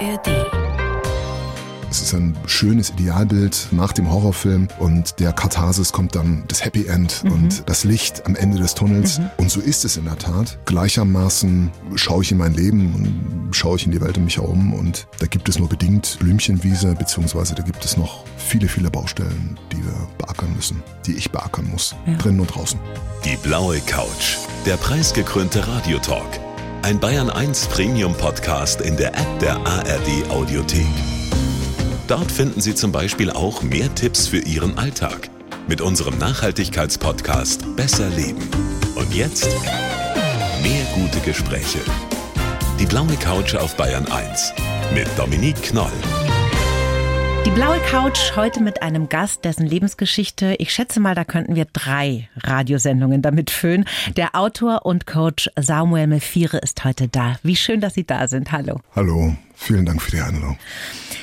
ARD. Es ist ein schönes Idealbild nach dem Horrorfilm und der Katharsis kommt dann das Happy End mhm. und das Licht am Ende des Tunnels. Mhm. Und so ist es in der Tat. Gleichermaßen schaue ich in mein Leben und schaue ich in die Welt um mich herum und da gibt es nur bedingt Blümchenwiese, beziehungsweise da gibt es noch viele, viele Baustellen, die wir beackern müssen, die ich beackern muss, ja. drinnen und draußen. Die blaue Couch, der preisgekrönte Radiotalk. Ein Bayern 1 Premium Podcast in der App der ARD Audiothek. Dort finden Sie zum Beispiel auch mehr Tipps für Ihren Alltag mit unserem Nachhaltigkeitspodcast Besser Leben. Und jetzt mehr gute Gespräche. Die blaue Couch auf Bayern 1 mit Dominique Knoll. Die blaue Couch heute mit einem Gast, dessen Lebensgeschichte, ich schätze mal, da könnten wir drei Radiosendungen damit füllen. Der Autor und Coach Samuel Mefire ist heute da. Wie schön, dass Sie da sind. Hallo. Hallo, vielen Dank für die Einladung.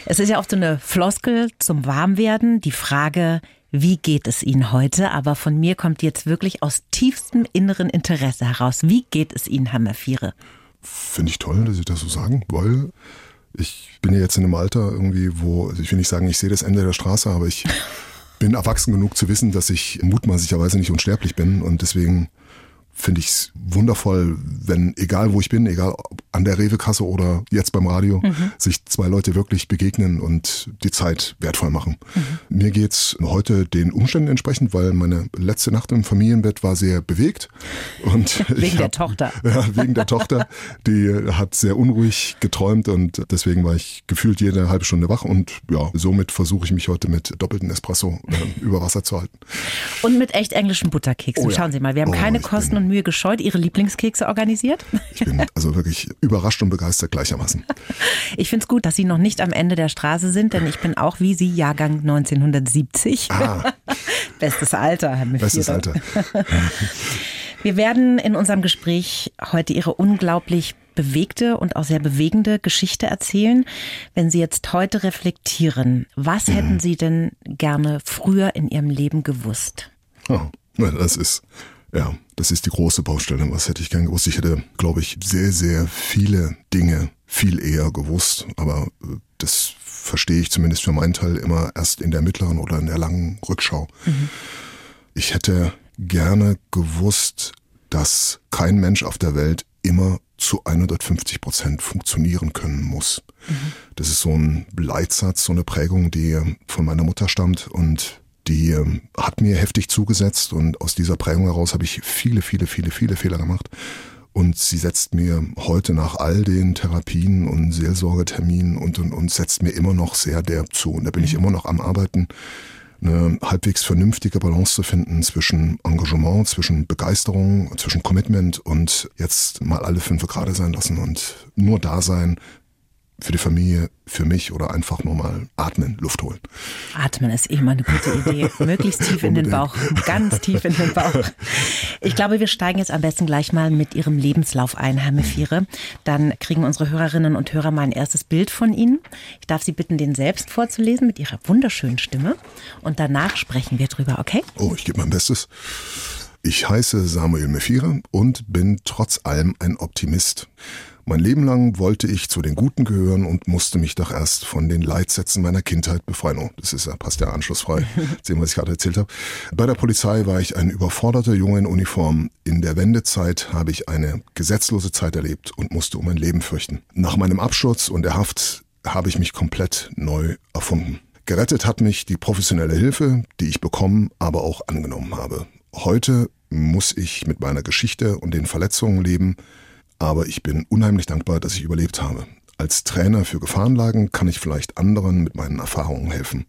Es ist ja oft so eine Floskel zum Warmwerden, die Frage, wie geht es Ihnen heute? Aber von mir kommt jetzt wirklich aus tiefstem inneren Interesse heraus. Wie geht es Ihnen, Herr Mafire? Finde ich toll, dass Sie das so sagen, weil ich bin ja jetzt in einem Alter irgendwie, wo, also ich will nicht sagen, ich sehe das Ende der Straße, aber ich bin erwachsen genug zu wissen, dass ich mutmaßlicherweise nicht unsterblich bin. Und deswegen finde ich es wundervoll, wenn, egal wo ich bin, egal an der Rewe-Kasse oder jetzt beim Radio, mhm. sich zwei Leute wirklich begegnen und die Zeit wertvoll machen. Mhm. Mir geht's heute den Umständen entsprechend, weil meine letzte Nacht im Familienbett war sehr bewegt. Und wegen der hab, Tochter. Ja, wegen der Tochter. Die hat sehr unruhig geträumt und deswegen war ich gefühlt jede halbe Stunde wach und ja, somit versuche ich mich heute mit doppelten Espresso äh, über Wasser zu halten. Und mit echt englischen Butterkeksen. Oh ja. Schauen Sie mal, wir haben oh, keine Kosten und Mühe gescheut, Ihre Lieblingskekse organisiert. Ich bin also wirklich überrascht und begeistert gleichermaßen. Ich finde es gut, dass Sie noch nicht am Ende der Straße sind, denn ich bin auch wie Sie Jahrgang 1970. Ah. Bestes Alter, Herr Mifira. Bestes Alter. Wir werden in unserem Gespräch heute Ihre unglaublich bewegte und auch sehr bewegende Geschichte erzählen. Wenn Sie jetzt heute reflektieren, was mhm. hätten Sie denn gerne früher in Ihrem Leben gewusst? Oh, das ist ja, das ist die große Baustelle. Was hätte ich gern gewusst? Ich hätte, glaube ich, sehr, sehr viele Dinge viel eher gewusst, aber äh, das verstehe ich zumindest für meinen Teil immer erst in der mittleren oder in der langen Rückschau. Mhm. Ich hätte gerne gewusst, dass kein Mensch auf der Welt immer zu 150 Prozent funktionieren können muss. Mhm. Das ist so ein Leitsatz, so eine Prägung, die von meiner Mutter stammt und die ähm, hat mir heftig zugesetzt und aus dieser Prägung heraus habe ich viele, viele, viele, viele Fehler gemacht. Und sie setzt mir heute nach all den Therapien und Seelsorgeterminen und, und, und setzt mir immer noch sehr derb zu. Und da bin ich mhm. immer noch am Arbeiten, eine halbwegs vernünftige Balance zu finden zwischen Engagement, zwischen Begeisterung, zwischen Commitment und jetzt mal alle fünf gerade sein lassen und nur da sein, für die Familie, für mich oder einfach nur mal atmen, Luft holen. Atmen ist immer eine gute Idee. Möglichst tief in den Bauch, ganz tief in den Bauch. Ich glaube, wir steigen jetzt am besten gleich mal mit Ihrem Lebenslauf ein, Herr Mefire. Dann kriegen unsere Hörerinnen und Hörer mal ein erstes Bild von Ihnen. Ich darf Sie bitten, den selbst vorzulesen mit Ihrer wunderschönen Stimme. Und danach sprechen wir drüber, okay? Oh, ich gebe mein Bestes. Ich heiße Samuel Mefire und bin trotz allem ein Optimist. Mein Leben lang wollte ich zu den Guten gehören und musste mich doch erst von den Leitsätzen meiner Kindheit befreien. Oh, das ist ja, passt ja anschlussfrei zu dem, was ich gerade erzählt habe. Bei der Polizei war ich ein überforderter Junge in Uniform. In der Wendezeit habe ich eine gesetzlose Zeit erlebt und musste um mein Leben fürchten. Nach meinem Absturz und der Haft habe ich mich komplett neu erfunden. Gerettet hat mich die professionelle Hilfe, die ich bekommen, aber auch angenommen habe. Heute muss ich mit meiner Geschichte und den Verletzungen leben, aber ich bin unheimlich dankbar, dass ich überlebt habe. Als Trainer für Gefahrenlagen kann ich vielleicht anderen mit meinen Erfahrungen helfen.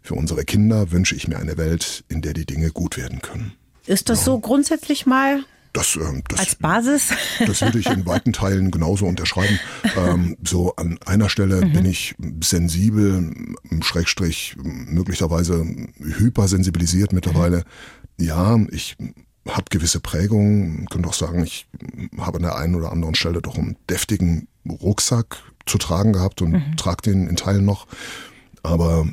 Für unsere Kinder wünsche ich mir eine Welt, in der die Dinge gut werden können. Ist das ja. so grundsätzlich mal das, ähm, das, Als Basis? Das würde ich in weiten Teilen genauso unterschreiben. Ähm, so an einer Stelle mhm. bin ich sensibel, Schrägstrich, möglicherweise hypersensibilisiert mittlerweile. Mhm. Ja, ich habe gewisse Prägungen, könnte auch sagen, ich habe an der einen oder anderen Stelle doch einen deftigen Rucksack zu tragen gehabt und mhm. trage den in Teilen noch. Aber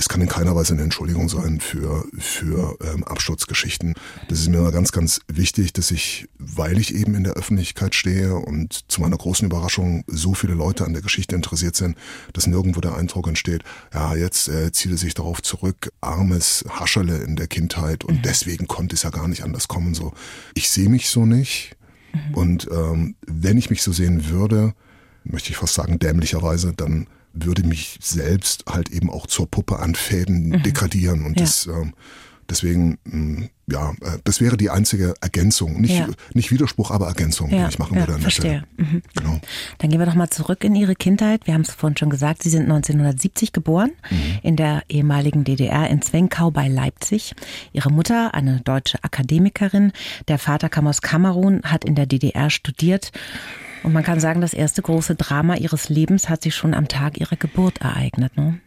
es kann in keiner Weise eine Entschuldigung sein für, für ähm, Absturzgeschichten. Das ist mir immer ganz, ganz wichtig, dass ich, weil ich eben in der Öffentlichkeit stehe und zu meiner großen Überraschung so viele Leute an der Geschichte interessiert sind, dass nirgendwo der Eindruck entsteht, ja, jetzt äh, zieht sich darauf zurück, armes Hascherle in der Kindheit und mhm. deswegen konnte es ja gar nicht anders kommen. So, Ich sehe mich so nicht mhm. und ähm, wenn ich mich so sehen würde, möchte ich fast sagen, dämlicherweise, dann würde mich selbst halt eben auch zur Puppe anfäden, mhm. degradieren. Und ja. das ähm, deswegen, mm, ja, äh, das wäre die einzige Ergänzung. Nicht, ja. nicht Widerspruch, aber Ergänzung, ja. die ich machen ja, würde. Verstehe. Mhm. Genau. Dann gehen wir doch mal zurück in Ihre Kindheit. Wir haben es vorhin schon gesagt, Sie sind 1970 geboren, mhm. in der ehemaligen DDR in Zwenkau bei Leipzig. Ihre Mutter, eine deutsche Akademikerin, der Vater kam aus Kamerun, hat in der DDR studiert und man kann sagen, das erste große Drama ihres Lebens hat sich schon am Tag ihrer Geburt ereignet. Ne?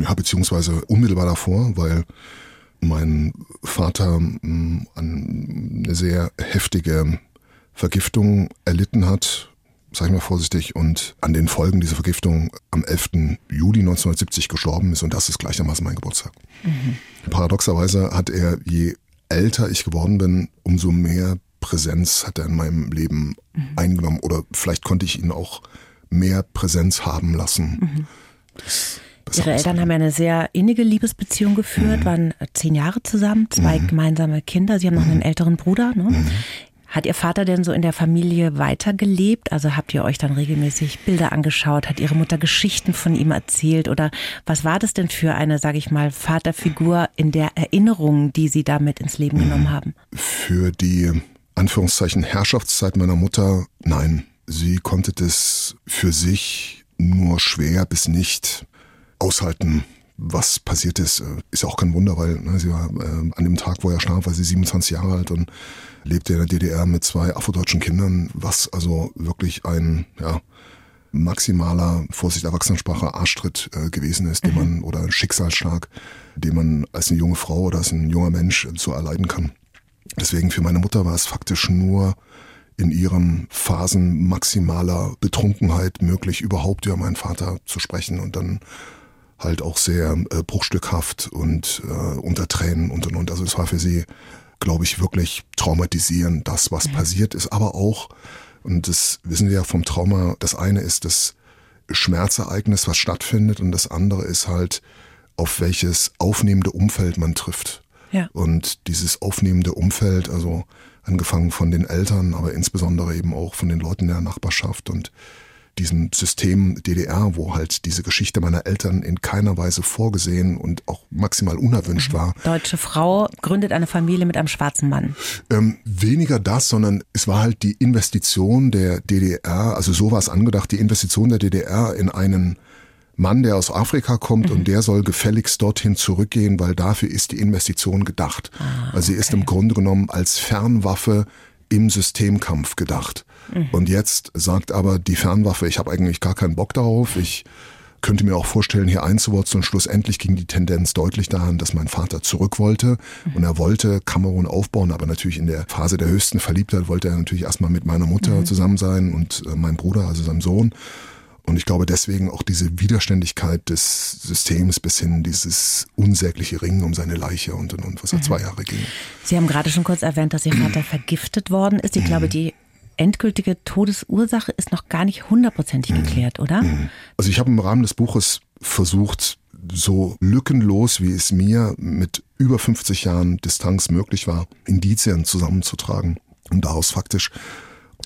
Ja, beziehungsweise unmittelbar davor, weil mein Vater mm, eine sehr heftige Vergiftung erlitten hat, sag ich mal vorsichtig, und an den Folgen dieser Vergiftung am 11. Juli 1970 gestorben ist und das ist gleichermaßen mein Geburtstag. Mhm. Paradoxerweise hat er, je älter ich geworden bin, umso mehr Präsenz hat er in meinem Leben mhm. eingenommen oder vielleicht konnte ich ihn auch mehr Präsenz haben lassen. Mhm. Ihre Eltern haben ja eine sehr innige Liebesbeziehung geführt, mhm. waren zehn Jahre zusammen, zwei mhm. gemeinsame Kinder. Sie haben noch einen mhm. älteren Bruder. Ne? Mhm. Hat Ihr Vater denn so in der Familie weitergelebt? Also habt ihr euch dann regelmäßig Bilder angeschaut? Hat Ihre Mutter Geschichten von ihm erzählt? Oder was war das denn für eine, sage ich mal, Vaterfigur in der Erinnerung, die Sie damit ins Leben genommen haben? Für die Anführungszeichen Herrschaftszeit meiner Mutter, nein, sie konnte das für sich nur schwer bis nicht aushalten, was passiert ist. Ist ja auch kein Wunder, weil ne, sie war äh, an dem Tag, wo er starb, war sie 27 Jahre alt und lebte in der DDR mit zwei afrodeutschen Kindern, was also wirklich ein ja, maximaler, Vorsicht Erwachsenensprache, Arschtritt äh, gewesen ist, den mhm. man, oder ein Schicksalsschlag, den man als eine junge Frau oder als ein junger Mensch so erleiden kann. Deswegen für meine Mutter war es faktisch nur in ihren Phasen maximaler Betrunkenheit möglich, überhaupt über meinen Vater zu sprechen und dann halt auch sehr äh, bruchstückhaft und äh, unter Tränen und und und. Also es war für sie, glaube ich, wirklich traumatisierend, das, was mhm. passiert ist, aber auch, und das wissen wir ja vom Trauma, das eine ist das Schmerzereignis, was stattfindet, und das andere ist halt, auf welches aufnehmende Umfeld man trifft. Ja. Und dieses aufnehmende Umfeld, also angefangen von den Eltern, aber insbesondere eben auch von den Leuten der Nachbarschaft und diesem System DDR, wo halt diese Geschichte meiner Eltern in keiner Weise vorgesehen und auch maximal unerwünscht war. Deutsche Frau gründet eine Familie mit einem schwarzen Mann. Ähm, weniger das, sondern es war halt die Investition der DDR, also so war es angedacht, die Investition der DDR in einen Mann, der aus Afrika kommt mhm. und der soll gefälligst dorthin zurückgehen, weil dafür ist die Investition gedacht. Ah, also sie ist im Grunde genommen als Fernwaffe im Systemkampf gedacht. Mhm. Und jetzt sagt aber die Fernwaffe, ich habe eigentlich gar keinen Bock darauf, ich könnte mir auch vorstellen, hier einzuwurzeln. Schlussendlich ging die Tendenz deutlich daran, dass mein Vater zurück wollte und er wollte Kamerun aufbauen, aber natürlich in der Phase der höchsten Verliebtheit wollte er natürlich erstmal mit meiner Mutter mhm. zusammen sein und äh, meinem Bruder, also seinem Sohn. Und ich glaube deswegen auch diese Widerständigkeit des Systems bis hin dieses unsägliche Ringen um seine Leiche und, und, und was er mhm. zwei Jahre ging. Sie haben gerade schon kurz erwähnt, dass Ihr Vater vergiftet worden ist. Ich mhm. glaube, die endgültige Todesursache ist noch gar nicht hundertprozentig mhm. geklärt, oder? Mhm. Also ich habe im Rahmen des Buches versucht, so lückenlos, wie es mir mit über 50 Jahren Distanz möglich war, Indizien zusammenzutragen und daraus faktisch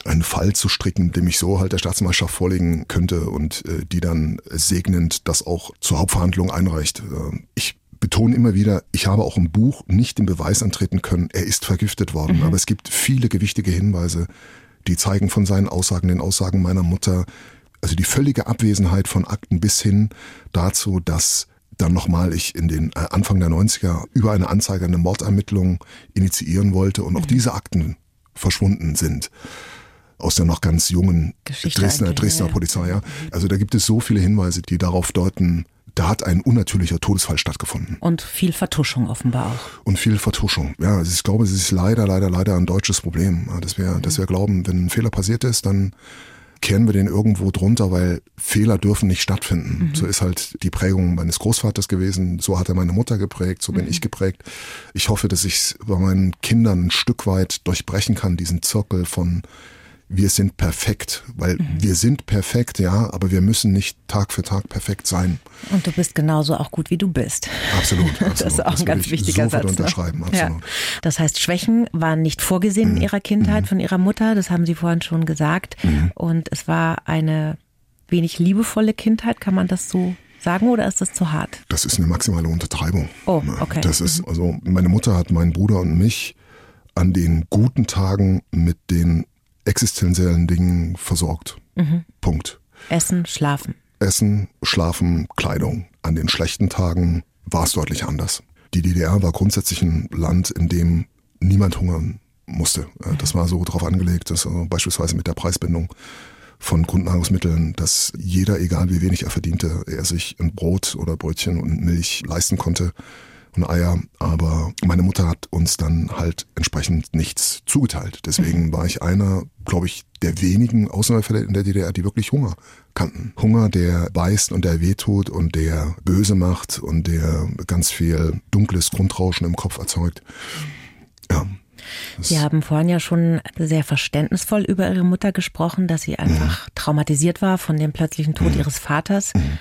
einen Fall zu stricken, dem ich so halt der Staatsanwaltschaft vorlegen könnte und äh, die dann segnend das auch zur Hauptverhandlung einreicht. Äh, ich betone immer wieder, ich habe auch im Buch nicht den Beweis antreten können, er ist vergiftet worden. Mhm. Aber es gibt viele gewichtige Hinweise, die zeigen von seinen Aussagen, den Aussagen meiner Mutter, also die völlige Abwesenheit von Akten bis hin dazu, dass dann nochmal ich in den äh, Anfang der 90er über eine Anzeige eine Mordermittlung initiieren wollte und auch mhm. diese Akten verschwunden sind aus der noch ganz jungen Geschichte Dresdner, Dresdner ja. Polizei. Ja. Also da gibt es so viele Hinweise, die darauf deuten, da hat ein unnatürlicher Todesfall stattgefunden. Und viel Vertuschung offenbar auch. Und viel Vertuschung. Ja, also ich glaube, es ist leider, leider, leider ein deutsches Problem, dass wir, dass wir glauben, wenn ein Fehler passiert ist, dann kehren wir den irgendwo drunter, weil Fehler dürfen nicht stattfinden. Mhm. So ist halt die Prägung meines Großvaters gewesen. So hat er meine Mutter geprägt, so bin mhm. ich geprägt. Ich hoffe, dass ich es bei meinen Kindern ein Stück weit durchbrechen kann, diesen Zirkel von wir sind perfekt, weil mhm. wir sind perfekt, ja, aber wir müssen nicht Tag für Tag perfekt sein. Und du bist genauso auch gut, wie du bist. Absolut. absolut. Das ist auch das ein ganz wichtiger Satz. Ne? unterschreiben, absolut. Ja. Das heißt, Schwächen waren nicht vorgesehen mhm. in ihrer Kindheit mhm. von ihrer Mutter, das haben Sie vorhin schon gesagt. Mhm. Und es war eine wenig liebevolle Kindheit, kann man das so sagen oder ist das zu hart? Das ist eine maximale Untertreibung. Oh, okay. Das ist, mhm. also meine Mutter hat meinen Bruder und mich an den guten Tagen mit den existenziellen Dingen versorgt. Mhm. Punkt. Essen, schlafen. Essen, schlafen, Kleidung. An den schlechten Tagen war es deutlich anders. Die DDR war grundsätzlich ein Land, in dem niemand hungern musste. Äh, das war so darauf angelegt, dass also beispielsweise mit der Preisbindung von Grundnahrungsmitteln, dass jeder, egal wie wenig er verdiente, er sich ein Brot oder Brötchen und Milch leisten konnte und Eier, aber meine Mutter hat uns dann halt entsprechend nichts zugeteilt. Deswegen war ich einer, glaube ich, der wenigen Ausnahmefälle in der DDR, die wirklich Hunger kannten. Hunger, der beißt und der wehtut und der böse macht und der ganz viel dunkles Grundrauschen im Kopf erzeugt. Ja. Sie haben vorhin ja schon sehr verständnisvoll über Ihre Mutter gesprochen, dass sie einfach mhm. traumatisiert war von dem plötzlichen Tod mhm. Ihres Vaters. Mhm.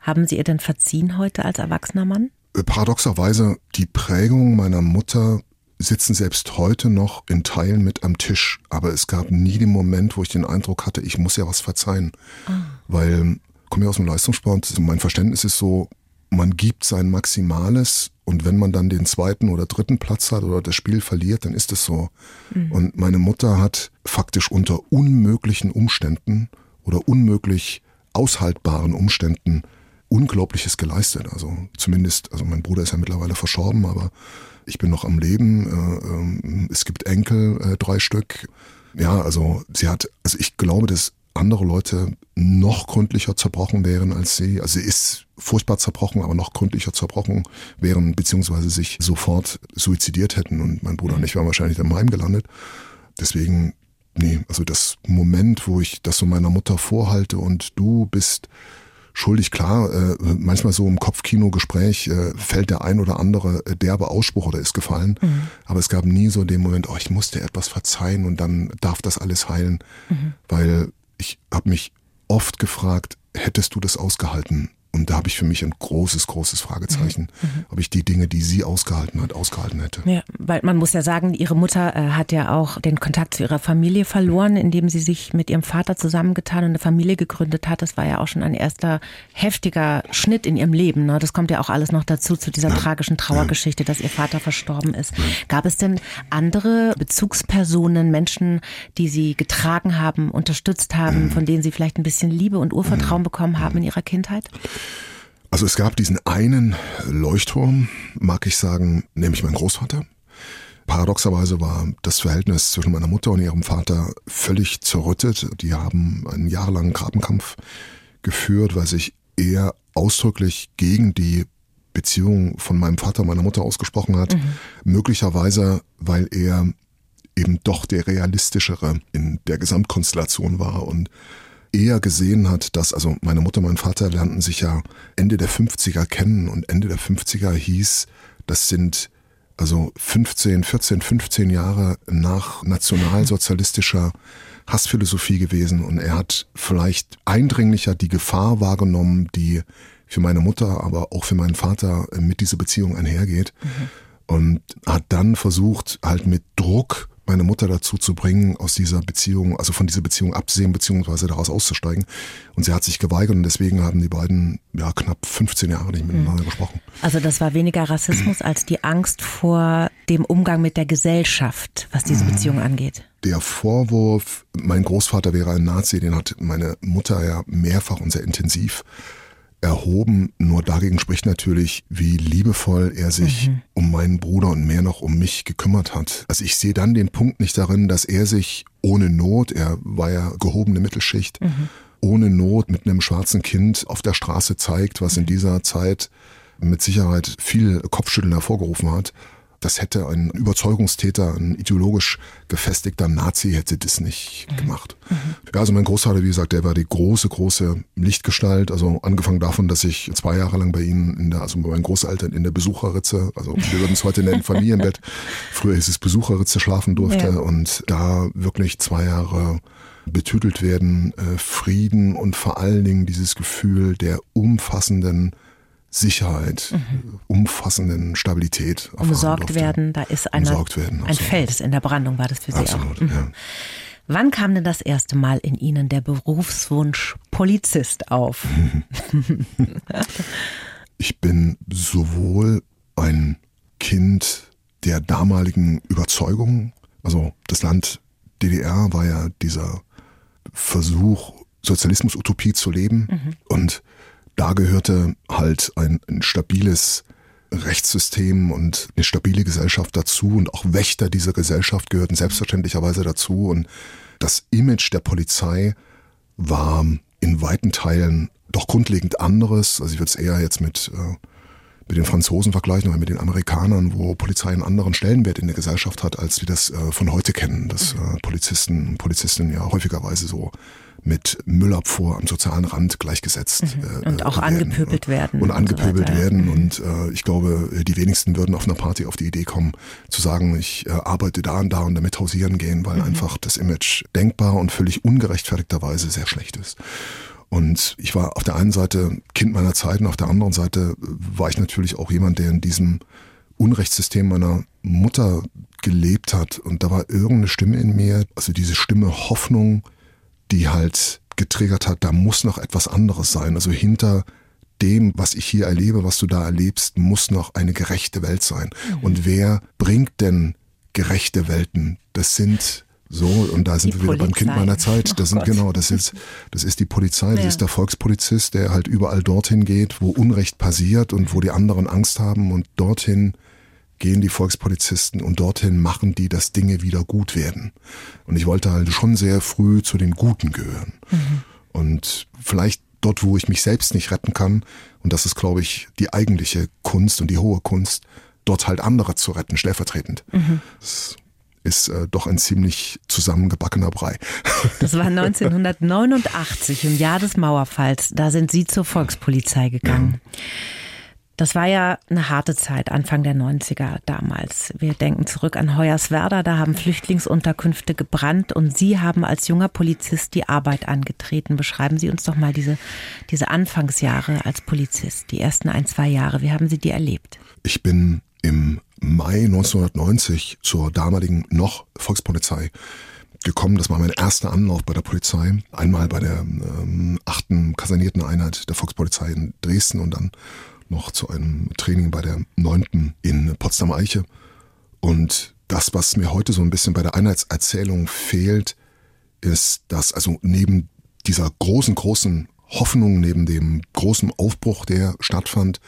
Haben Sie ihr denn verziehen heute als erwachsener Mann? Paradoxerweise die Prägung meiner Mutter sitzen selbst heute noch in Teilen mit am Tisch, aber es gab nie den Moment, wo ich den Eindruck hatte, ich muss ja was verzeihen. Oh. Weil, komme ja aus dem Leistungssport, mein Verständnis ist so, man gibt sein Maximales und wenn man dann den zweiten oder dritten Platz hat oder das Spiel verliert, dann ist es so. Mhm. Und meine Mutter hat faktisch unter unmöglichen Umständen oder unmöglich aushaltbaren Umständen Unglaubliches geleistet. Also zumindest, also mein Bruder ist ja mittlerweile verstorben, aber ich bin noch am Leben. Äh, ähm, es gibt Enkel, äh, drei Stück. Ja, also sie hat, also ich glaube, dass andere Leute noch gründlicher zerbrochen wären als sie. Also sie ist furchtbar zerbrochen, aber noch gründlicher zerbrochen wären, beziehungsweise sich sofort suizidiert hätten. Und mein Bruder und ich waren wahrscheinlich im Heim gelandet. Deswegen, nee, also das Moment, wo ich das so meiner Mutter vorhalte und du bist schuldig. Klar, äh, manchmal so im Kopfkino-Gespräch äh, fällt der ein oder andere äh, derbe Ausspruch oder ist gefallen. Mhm. Aber es gab nie so den Moment, oh, ich musste etwas verzeihen und dann darf das alles heilen. Mhm. Weil ich habe mich oft gefragt, hättest du das ausgehalten? Und da habe ich für mich ein großes, großes Fragezeichen, mhm. mhm. ob ich die Dinge, die sie ausgehalten hat, ausgehalten hätte. Ja, weil man muss ja sagen, ihre Mutter äh, hat ja auch den Kontakt zu ihrer Familie verloren, indem sie sich mit ihrem Vater zusammengetan und eine Familie gegründet hat. Das war ja auch schon ein erster heftiger Schnitt in ihrem Leben. Ne? Das kommt ja auch alles noch dazu, zu dieser ja. tragischen Trauergeschichte, ja. dass ihr Vater verstorben ist. Ja. Gab es denn andere Bezugspersonen, Menschen, die sie getragen haben, unterstützt haben, mhm. von denen sie vielleicht ein bisschen Liebe und Urvertrauen mhm. bekommen haben in ihrer Kindheit? Also es gab diesen einen Leuchtturm, mag ich sagen, nämlich mein Großvater. Paradoxerweise war das Verhältnis zwischen meiner Mutter und ihrem Vater völlig zerrüttet. Die haben einen jahrelangen Grabenkampf geführt, weil sich er ausdrücklich gegen die Beziehung von meinem Vater und meiner Mutter ausgesprochen hat. Mhm. Möglicherweise, weil er eben doch der realistischere in der Gesamtkonstellation war und eher gesehen hat, dass, also meine Mutter und mein Vater lernten sich ja Ende der 50er kennen und Ende der 50er hieß, das sind also 15, 14, 15 Jahre nach nationalsozialistischer Hassphilosophie gewesen und er hat vielleicht eindringlicher die Gefahr wahrgenommen, die für meine Mutter, aber auch für meinen Vater mit dieser Beziehung einhergeht. Mhm. Und hat dann versucht, halt mit Druck meine Mutter dazu zu bringen, aus dieser Beziehung, also von dieser Beziehung abzusehen, beziehungsweise daraus auszusteigen. Und sie hat sich geweigert und deswegen haben die beiden ja knapp 15 Jahre nicht miteinander mhm. gesprochen. Also das war weniger Rassismus als die Angst vor dem Umgang mit der Gesellschaft, was diese mhm. Beziehung angeht. Der Vorwurf, mein Großvater wäre ein Nazi, den hat meine Mutter ja mehrfach und sehr intensiv erhoben. Nur dagegen spricht natürlich, wie liebevoll er sich mhm. um meinen Bruder und mehr noch um mich gekümmert hat. Also ich sehe dann den Punkt nicht darin, dass er sich ohne Not, er war ja gehobene Mittelschicht, mhm. ohne Not mit einem schwarzen Kind auf der Straße zeigt, was in dieser Zeit mit Sicherheit viel Kopfschütteln hervorgerufen hat. Das hätte ein Überzeugungstäter, ein ideologisch gefestigter Nazi hätte das nicht mhm. gemacht. Mhm. Ja, also mein Großvater, wie gesagt, der war die große, große Lichtgestalt. Also angefangen davon, dass ich zwei Jahre lang bei ihnen, in der, also bei meinen Großeltern in der Besucherritze, also wir würden es heute nennen Familienbett, früher hieß es Besucherritze schlafen durfte ja. und da wirklich zwei Jahre betütelt werden, äh, Frieden und vor allen Dingen dieses Gefühl der umfassenden Sicherheit, mhm. umfassenden Stabilität. Umsorgt werden, da ist eine, werden, ein Fels in der Brandung war das für Sie absolut, auch. Mhm. Ja. Wann kam denn das erste Mal in Ihnen der Berufswunsch Polizist auf? ich bin sowohl ein Kind der damaligen Überzeugung, also das Land DDR war ja dieser Versuch, Sozialismus-Utopie zu leben. Mhm. Und da gehörte halt ein, ein stabiles Rechtssystem und eine stabile Gesellschaft dazu und auch Wächter dieser Gesellschaft gehörten selbstverständlicherweise dazu und das Image der Polizei war in weiten Teilen doch grundlegend anderes. Also ich würde es eher jetzt mit, äh, mit den Franzosen vergleichen oder mit den Amerikanern, wo Polizei einen anderen Stellenwert in der Gesellschaft hat, als wir das äh, von heute kennen, dass äh, Polizisten und Polizistinnen ja häufigerweise so mit Müllabfuhr am sozialen Rand gleichgesetzt. Mhm. Äh, und auch werden. angepöbelt werden. Und, und angepöbelt so werden. Mhm. Und äh, ich glaube, die wenigsten würden auf einer Party auf die Idee kommen, zu sagen, ich äh, arbeite da und da und damit hausieren gehen, weil mhm. einfach das Image denkbar und völlig ungerechtfertigterweise sehr schlecht ist. Und ich war auf der einen Seite Kind meiner Zeit und auf der anderen Seite war ich natürlich auch jemand, der in diesem Unrechtssystem meiner Mutter gelebt hat. Und da war irgendeine Stimme in mir, also diese Stimme Hoffnung, die halt getriggert hat, da muss noch etwas anderes sein. Also hinter dem, was ich hier erlebe, was du da erlebst, muss noch eine gerechte Welt sein. Mhm. Und wer bringt denn gerechte Welten? Das sind so, und da sind die wir wieder Polizei. beim Kind meiner Zeit. Das oh sind Gott. genau, das ist, das ist die Polizei, das ja. ist der Volkspolizist, der halt überall dorthin geht, wo Unrecht passiert und wo die anderen Angst haben und dorthin gehen die Volkspolizisten und dorthin machen die, dass Dinge wieder gut werden. Und ich wollte halt schon sehr früh zu den Guten gehören. Mhm. Und vielleicht dort, wo ich mich selbst nicht retten kann, und das ist, glaube ich, die eigentliche Kunst und die hohe Kunst, dort halt andere zu retten, stellvertretend. Mhm. Das ist äh, doch ein ziemlich zusammengebackener Brei. Das war 1989, im Jahr des Mauerfalls. Da sind Sie zur Volkspolizei gegangen. Ja. Das war ja eine harte Zeit, Anfang der 90er damals. Wir denken zurück an Hoyerswerda, da haben Flüchtlingsunterkünfte gebrannt und Sie haben als junger Polizist die Arbeit angetreten. Beschreiben Sie uns doch mal diese, diese Anfangsjahre als Polizist, die ersten ein, zwei Jahre. Wie haben Sie die erlebt? Ich bin im Mai 1990 zur damaligen noch Volkspolizei gekommen. Das war mein erster Anlauf bei der Polizei. Einmal bei der ähm, achten kasernierten Einheit der Volkspolizei in Dresden und dann noch zu einem Training bei der neunten in Potsdam Eiche. Und das, was mir heute so ein bisschen bei der Einheitserzählung fehlt, ist, dass also neben dieser großen, großen Hoffnung, neben dem großen Aufbruch, der stattfand,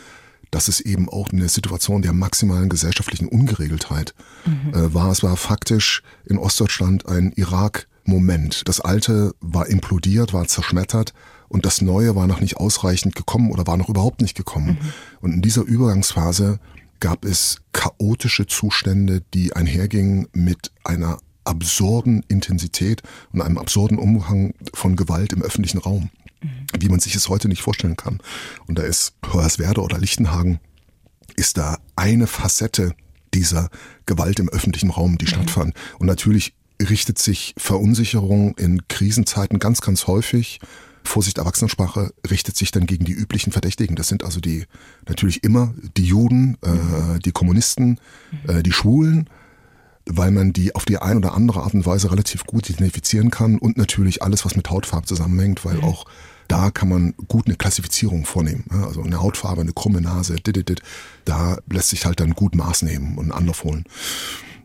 dass es eben auch eine Situation der maximalen gesellschaftlichen Ungeregeltheit mhm. äh, war. Es war faktisch in Ostdeutschland ein Irak-Moment. Das Alte war implodiert, war zerschmettert und das Neue war noch nicht ausreichend gekommen oder war noch überhaupt nicht gekommen. Mhm. Und in dieser Übergangsphase gab es chaotische Zustände, die einhergingen mit einer absurden Intensität und einem absurden Umgang von Gewalt im öffentlichen Raum, mhm. wie man sich es heute nicht vorstellen kann. Und da ist Hoyerswerda oder Lichtenhagen, ist da eine Facette dieser Gewalt im öffentlichen Raum, die mhm. stattfand. Und natürlich richtet sich Verunsicherung in Krisenzeiten ganz, ganz häufig Vorsicht Erwachsenensprache richtet sich dann gegen die üblichen Verdächtigen. Das sind also die natürlich immer die Juden, äh, die Kommunisten, äh, die Schwulen, weil man die auf die eine oder andere Art und Weise relativ gut identifizieren kann und natürlich alles, was mit Hautfarbe zusammenhängt, weil mhm. auch da kann man gut eine Klassifizierung vornehmen. Also eine Hautfarbe, eine krumme Nase, dit, dit, dit, da lässt sich halt dann gut Maß nehmen und Anlauf holen.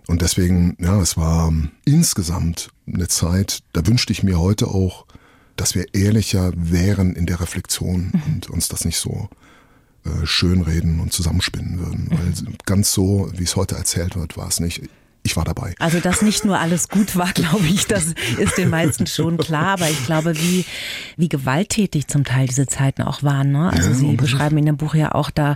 Und deswegen, ja, es war insgesamt eine Zeit, da wünschte ich mir heute auch, dass wir ehrlicher wären in der Reflexion mhm. und uns das nicht so äh, schönreden und zusammenspinnen würden. Mhm. Weil ganz so, wie es heute erzählt wird, war es nicht. Ich war dabei. Also, dass nicht nur alles gut war, glaube ich, das ist den meisten schon klar. Aber ich glaube, wie, wie gewalttätig zum Teil diese Zeiten auch waren. Ne? Also, ja, Sie beschreiben in dem Buch ja auch da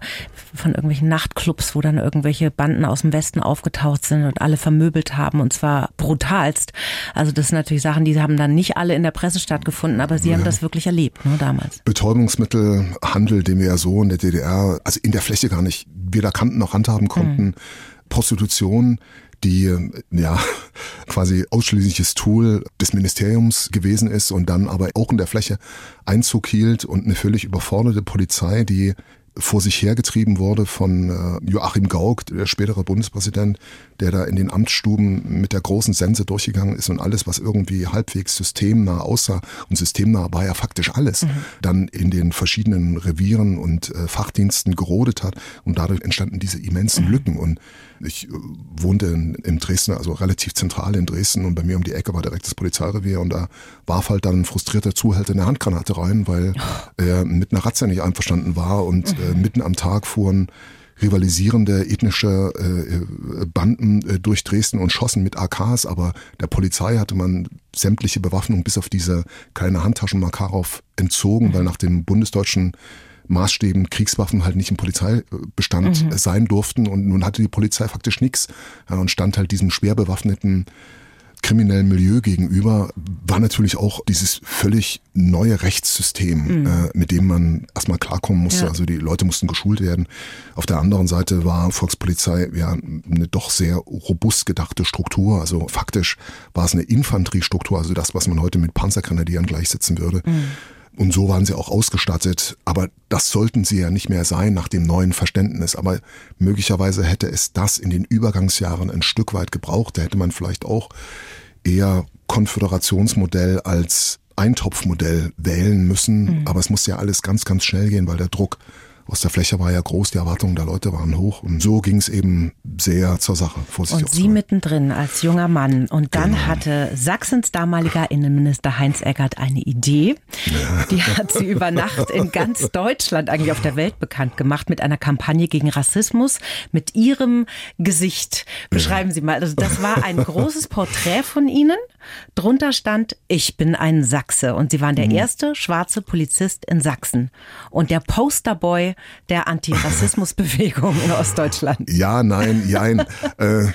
von irgendwelchen Nachtclubs, wo dann irgendwelche Banden aus dem Westen aufgetaucht sind und alle vermöbelt haben und zwar brutalst. Also, das sind natürlich Sachen, die haben dann nicht alle in der Presse stattgefunden, aber Sie ja. haben das wirklich erlebt, ne, damals. Betäubungsmittelhandel, den wir ja so in der DDR, also in der Fläche gar nicht weder kannten noch handhaben konnten. Mhm. Prostitution, die ja quasi ausschließliches Tool des Ministeriums gewesen ist und dann aber auch in der Fläche Einzug hielt und eine völlig überforderte Polizei, die vor sich hergetrieben wurde von äh, Joachim Gauck, der spätere Bundespräsident, der da in den Amtsstuben mit der großen Sense durchgegangen ist und alles, was irgendwie halbwegs systemnah aussah und systemnah war ja faktisch alles, mhm. dann in den verschiedenen Revieren und äh, Fachdiensten gerodet hat und dadurch entstanden diese immensen mhm. Lücken und ich äh, wohnte in, in Dresden, also relativ zentral in Dresden und bei mir um die Ecke war direkt das Polizeirevier und da warf halt dann ein frustrierter Zuhälter eine Handgranate rein, weil oh. er mit einer Ratze nicht einverstanden war und mhm. äh, mitten am Tag fuhren rivalisierende ethnische äh, Banden äh, durch Dresden und schossen mit AKs, aber der Polizei hatte man sämtliche Bewaffnung bis auf diese kleine Handtaschen Makarov entzogen, mhm. weil nach dem bundesdeutschen Maßstäben Kriegswaffen halt nicht im Polizeibestand mhm. sein durften und nun hatte die Polizei faktisch nichts ja, und stand halt diesem schwer bewaffneten kriminellen Milieu gegenüber war natürlich auch dieses völlig neue Rechtssystem, mhm. äh, mit dem man erstmal klarkommen musste. Ja. Also die Leute mussten geschult werden. Auf der anderen Seite war Volkspolizei ja eine doch sehr robust gedachte Struktur. Also faktisch war es eine Infanteriestruktur, also das, was man heute mit Panzergrenadieren gleichsetzen würde. Mhm. Und so waren sie auch ausgestattet. Aber das sollten sie ja nicht mehr sein nach dem neuen Verständnis. Aber möglicherweise hätte es das in den Übergangsjahren ein Stück weit gebraucht. Da hätte man vielleicht auch eher Konföderationsmodell als Eintopfmodell wählen müssen. Mhm. Aber es muss ja alles ganz, ganz schnell gehen, weil der Druck aus der Fläche war ja groß, die Erwartungen der Leute waren hoch und so ging es eben sehr zur Sache. Und Sie mittendrin als junger Mann und dann genau. hatte Sachsens damaliger Innenminister Heinz Eggert eine Idee, ja. die hat sie über Nacht in ganz Deutschland, eigentlich auf der Welt bekannt gemacht mit einer Kampagne gegen Rassismus mit ihrem Gesicht. Beschreiben ja. Sie mal, also das war ein großes Porträt von Ihnen. Drunter stand, ich bin ein Sachse und Sie waren der mhm. erste schwarze Polizist in Sachsen und der Posterboy der Antirassismusbewegung in Ostdeutschland. Ja, nein, jein. äh,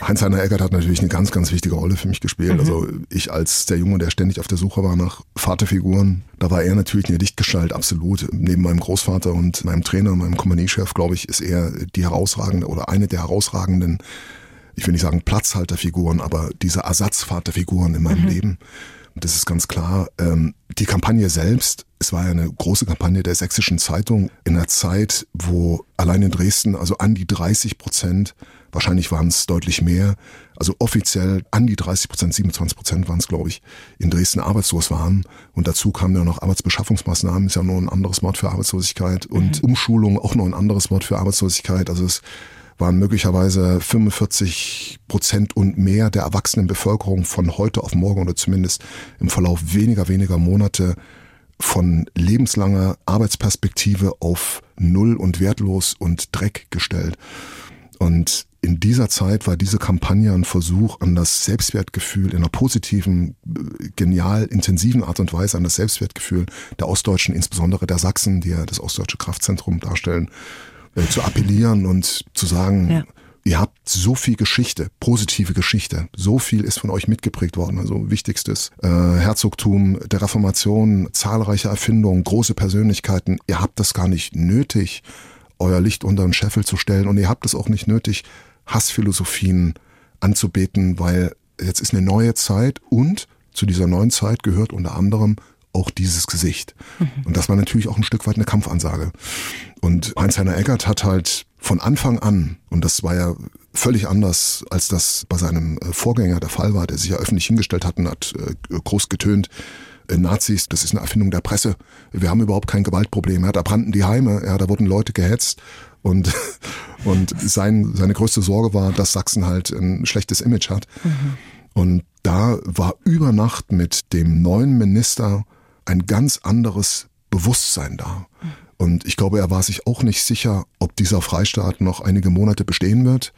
Heinz-Heiner Eckert hat natürlich eine ganz, ganz wichtige Rolle für mich gespielt. Mhm. Also ich als der Junge, der ständig auf der Suche war nach Vaterfiguren, da war er natürlich eine Lichtgestalt, absolut. Neben meinem Großvater und meinem Trainer, meinem Kompaniechef, glaube ich, ist er die herausragende oder eine der herausragenden ich will nicht sagen Platzhalterfiguren, aber diese Ersatzvaterfiguren in meinem mhm. Leben. Das ist ganz klar. Ähm, die Kampagne selbst, es war ja eine große Kampagne der Sächsischen Zeitung in einer Zeit, wo allein in Dresden also an die 30 Prozent, wahrscheinlich waren es deutlich mehr, also offiziell an die 30 Prozent, 27 Prozent waren es, glaube ich, in Dresden arbeitslos waren. Und dazu kamen ja noch Arbeitsbeschaffungsmaßnahmen, ist ja nur ein anderes Wort für Arbeitslosigkeit und mhm. Umschulung auch noch ein anderes Wort für Arbeitslosigkeit. Also es waren möglicherweise 45 Prozent und mehr der erwachsenen Bevölkerung von heute auf morgen oder zumindest im Verlauf weniger, weniger Monate von lebenslanger Arbeitsperspektive auf Null und wertlos und Dreck gestellt. Und in dieser Zeit war diese Kampagne ein Versuch an das Selbstwertgefühl in einer positiven, genial intensiven Art und Weise an das Selbstwertgefühl der Ostdeutschen, insbesondere der Sachsen, die ja das Ostdeutsche Kraftzentrum darstellen, äh, zu appellieren und zu sagen, ja. ihr habt so viel Geschichte, positive Geschichte, so viel ist von euch mitgeprägt worden. Also wichtigstes äh, Herzogtum der Reformation, zahlreiche Erfindungen, große Persönlichkeiten. Ihr habt das gar nicht nötig, euer Licht unter den Scheffel zu stellen und ihr habt es auch nicht nötig, Hassphilosophien anzubeten, weil jetzt ist eine neue Zeit und zu dieser neuen Zeit gehört unter anderem auch dieses Gesicht. Mhm. Und das war natürlich auch ein Stück weit eine Kampfansage. Und Heinz-Heiner Eggert hat halt von Anfang an, und das war ja völlig anders, als das bei seinem äh, Vorgänger der Fall war, der sich ja öffentlich hingestellt hat und hat äh, groß getönt, äh, Nazis, das ist eine Erfindung der Presse. Wir haben überhaupt kein Gewaltproblem. Ja, da brannten die Heime, ja, da wurden Leute gehetzt. Und, und sein, seine größte Sorge war, dass Sachsen halt ein schlechtes Image hat. Mhm. Und da war über Nacht mit dem neuen Minister ein ganz anderes Bewusstsein da. Und ich glaube, er war sich auch nicht sicher, ob dieser Freistaat noch einige Monate bestehen wird.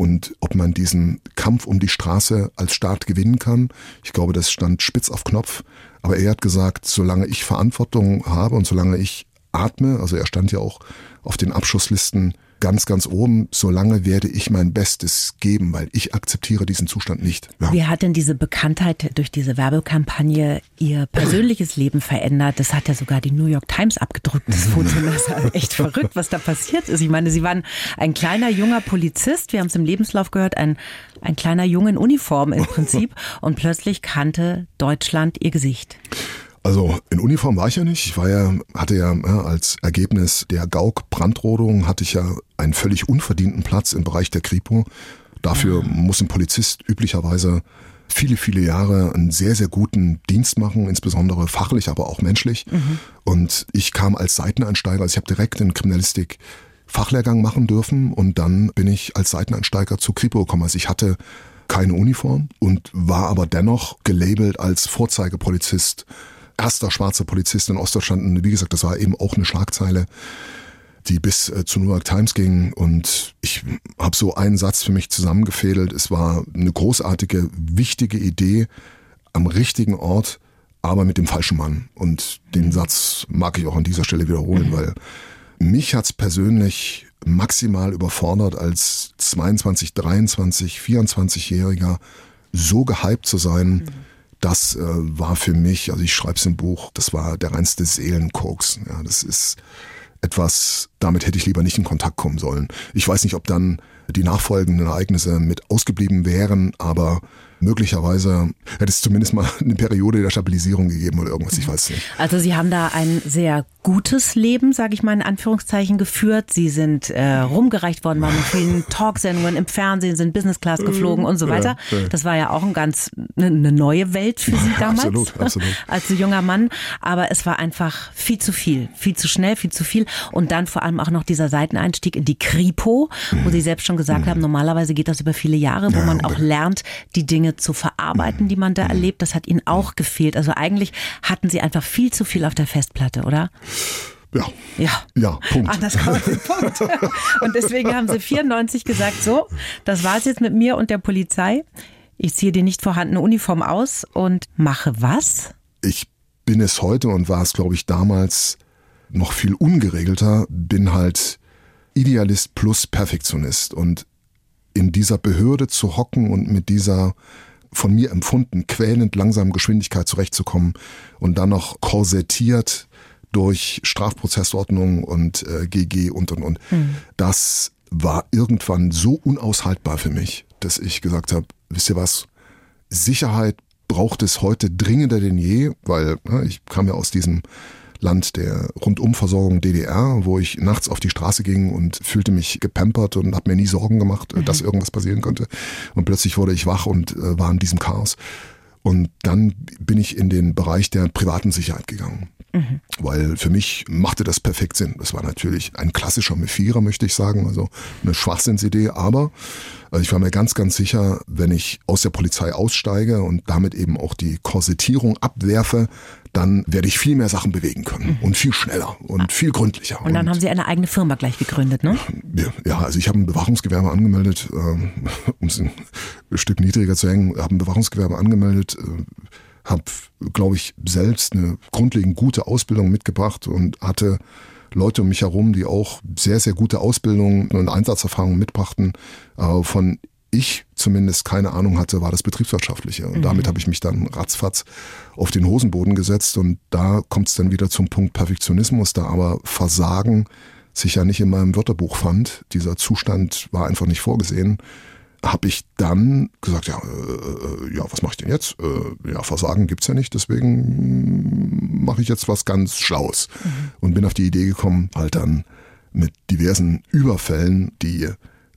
und ob man diesen Kampf um die Straße als Staat gewinnen kann. Ich glaube, das stand spitz auf Knopf. Aber er hat gesagt, solange ich Verantwortung habe und solange ich atme, also er stand ja auch auf den Abschusslisten ganz, ganz oben, solange werde ich mein Bestes geben, weil ich akzeptiere diesen Zustand nicht. Ja. Wie hat denn diese Bekanntheit durch diese Werbekampagne Ihr persönliches Leben verändert? Das hat ja sogar die New York Times abgedruckt, das Foto. Das ist echt verrückt, was da passiert ist. Ich meine, Sie waren ein kleiner, junger Polizist, wir haben es im Lebenslauf gehört, ein, ein kleiner Junge in Uniform im Prinzip und plötzlich kannte Deutschland Ihr Gesicht. Also in Uniform war ich ja nicht. Ich war ja, hatte ja, ja als Ergebnis der Gauk-Brandrodung hatte ich ja einen völlig unverdienten Platz im Bereich der Kripo. Dafür mhm. muss ein Polizist üblicherweise viele, viele Jahre einen sehr, sehr guten Dienst machen, insbesondere fachlich, aber auch menschlich. Mhm. Und ich kam als Seiteneinsteiger, also ich habe direkt in Kriminalistik Fachlehrgang machen dürfen und dann bin ich als Seiteneinsteiger zu Kripo gekommen. Also ich hatte keine Uniform und war aber dennoch gelabelt als Vorzeigepolizist erster schwarzer Polizist in Ostdeutschland. Und wie gesagt, das war eben auch eine Schlagzeile, die bis äh, zu New York Times ging. Und ich habe so einen Satz für mich zusammengefädelt. Es war eine großartige, wichtige Idee am richtigen Ort, aber mit dem falschen Mann. Und den mhm. Satz mag ich auch an dieser Stelle wiederholen, mhm. weil mich hat's persönlich maximal überfordert, als 22, 23, 24-Jähriger so gehypt zu sein. Mhm das äh, war für mich, also ich schreibe es im Buch, das war der reinste Seelenkoks. Ja, das ist etwas, damit hätte ich lieber nicht in Kontakt kommen sollen. Ich weiß nicht, ob dann die nachfolgenden Ereignisse mit ausgeblieben wären, aber möglicherweise hätte es zumindest mal eine Periode der Stabilisierung gegeben oder irgendwas, ich weiß nicht. Also Sie haben da ein sehr gutes Leben, sage ich mal in Anführungszeichen, geführt. Sie sind äh, rumgereicht worden, waren in vielen Talksendungen im Fernsehen, sind Business Class geflogen und so weiter. Das war ja auch ein ganz eine ne neue Welt für Sie damals. absolut, absolut. Als junger Mann. Aber es war einfach viel zu viel, viel zu schnell, viel zu viel. Und dann vor allem auch noch dieser Seiteneinstieg in die Kripo, wo mhm. Sie selbst schon gesagt mhm. haben, normalerweise geht das über viele Jahre, wo ja, man auch lernt, die Dinge zu verarbeiten, die man da mhm. erlebt. Das hat Ihnen auch gefehlt. Also eigentlich hatten Sie einfach viel zu viel auf der Festplatte, oder? Ja. Ja. Ja, Punkt. Anders kann man Punkt. Und deswegen haben sie 94 gesagt, so, das war es jetzt mit mir und der Polizei. Ich ziehe die nicht vorhandene Uniform aus und mache was? Ich bin es heute und war es, glaube ich, damals noch viel ungeregelter, bin halt Idealist plus Perfektionist. Und in dieser Behörde zu hocken und mit dieser von mir empfunden quälend langsamen Geschwindigkeit zurechtzukommen und dann noch korsettiert durch Strafprozessordnung und äh, GG und und und. Mhm. Das war irgendwann so unaushaltbar für mich, dass ich gesagt habe, wisst ihr was, Sicherheit braucht es heute dringender denn je, weil ne, ich kam ja aus diesem Land der Rundumversorgung DDR, wo ich nachts auf die Straße ging und fühlte mich gepampert und habe mir nie Sorgen gemacht, mhm. dass irgendwas passieren könnte. Und plötzlich wurde ich wach und äh, war in diesem Chaos. Und dann bin ich in den Bereich der privaten Sicherheit gegangen. Mhm. Weil für mich machte das perfekt Sinn. Das war natürlich ein klassischer Mefierer, möchte ich sagen, also eine Schwachsinnsidee, aber also ich war mir ganz, ganz sicher, wenn ich aus der Polizei aussteige und damit eben auch die Korsettierung abwerfe, dann werde ich viel mehr Sachen bewegen können mhm. und viel schneller und ah. viel gründlicher. Und dann und haben Sie eine eigene Firma gleich gegründet, ne? Ja, also ich habe ein Bewachungsgewerbe angemeldet, ähm, um es ein Stück niedriger zu hängen, habe ein Bewachungsgewerbe angemeldet, äh, habe, glaube ich, selbst eine grundlegend gute Ausbildung mitgebracht und hatte Leute um mich herum, die auch sehr, sehr gute Ausbildungen und Einsatzerfahrungen mitbrachten, äh, von ich zumindest keine Ahnung hatte, war das Betriebswirtschaftliche. Und mhm. damit habe ich mich dann ratzfatz auf den Hosenboden gesetzt. Und da kommt es dann wieder zum Punkt Perfektionismus, da aber Versagen sich ja nicht in meinem Wörterbuch fand. Dieser Zustand war einfach nicht vorgesehen habe ich dann gesagt, ja, äh, ja, was mache ich denn jetzt? Äh, ja, Versagen gibt's ja nicht, deswegen mache ich jetzt was ganz Schlaues. Mhm. Und bin auf die Idee gekommen, halt dann mit diversen Überfällen, die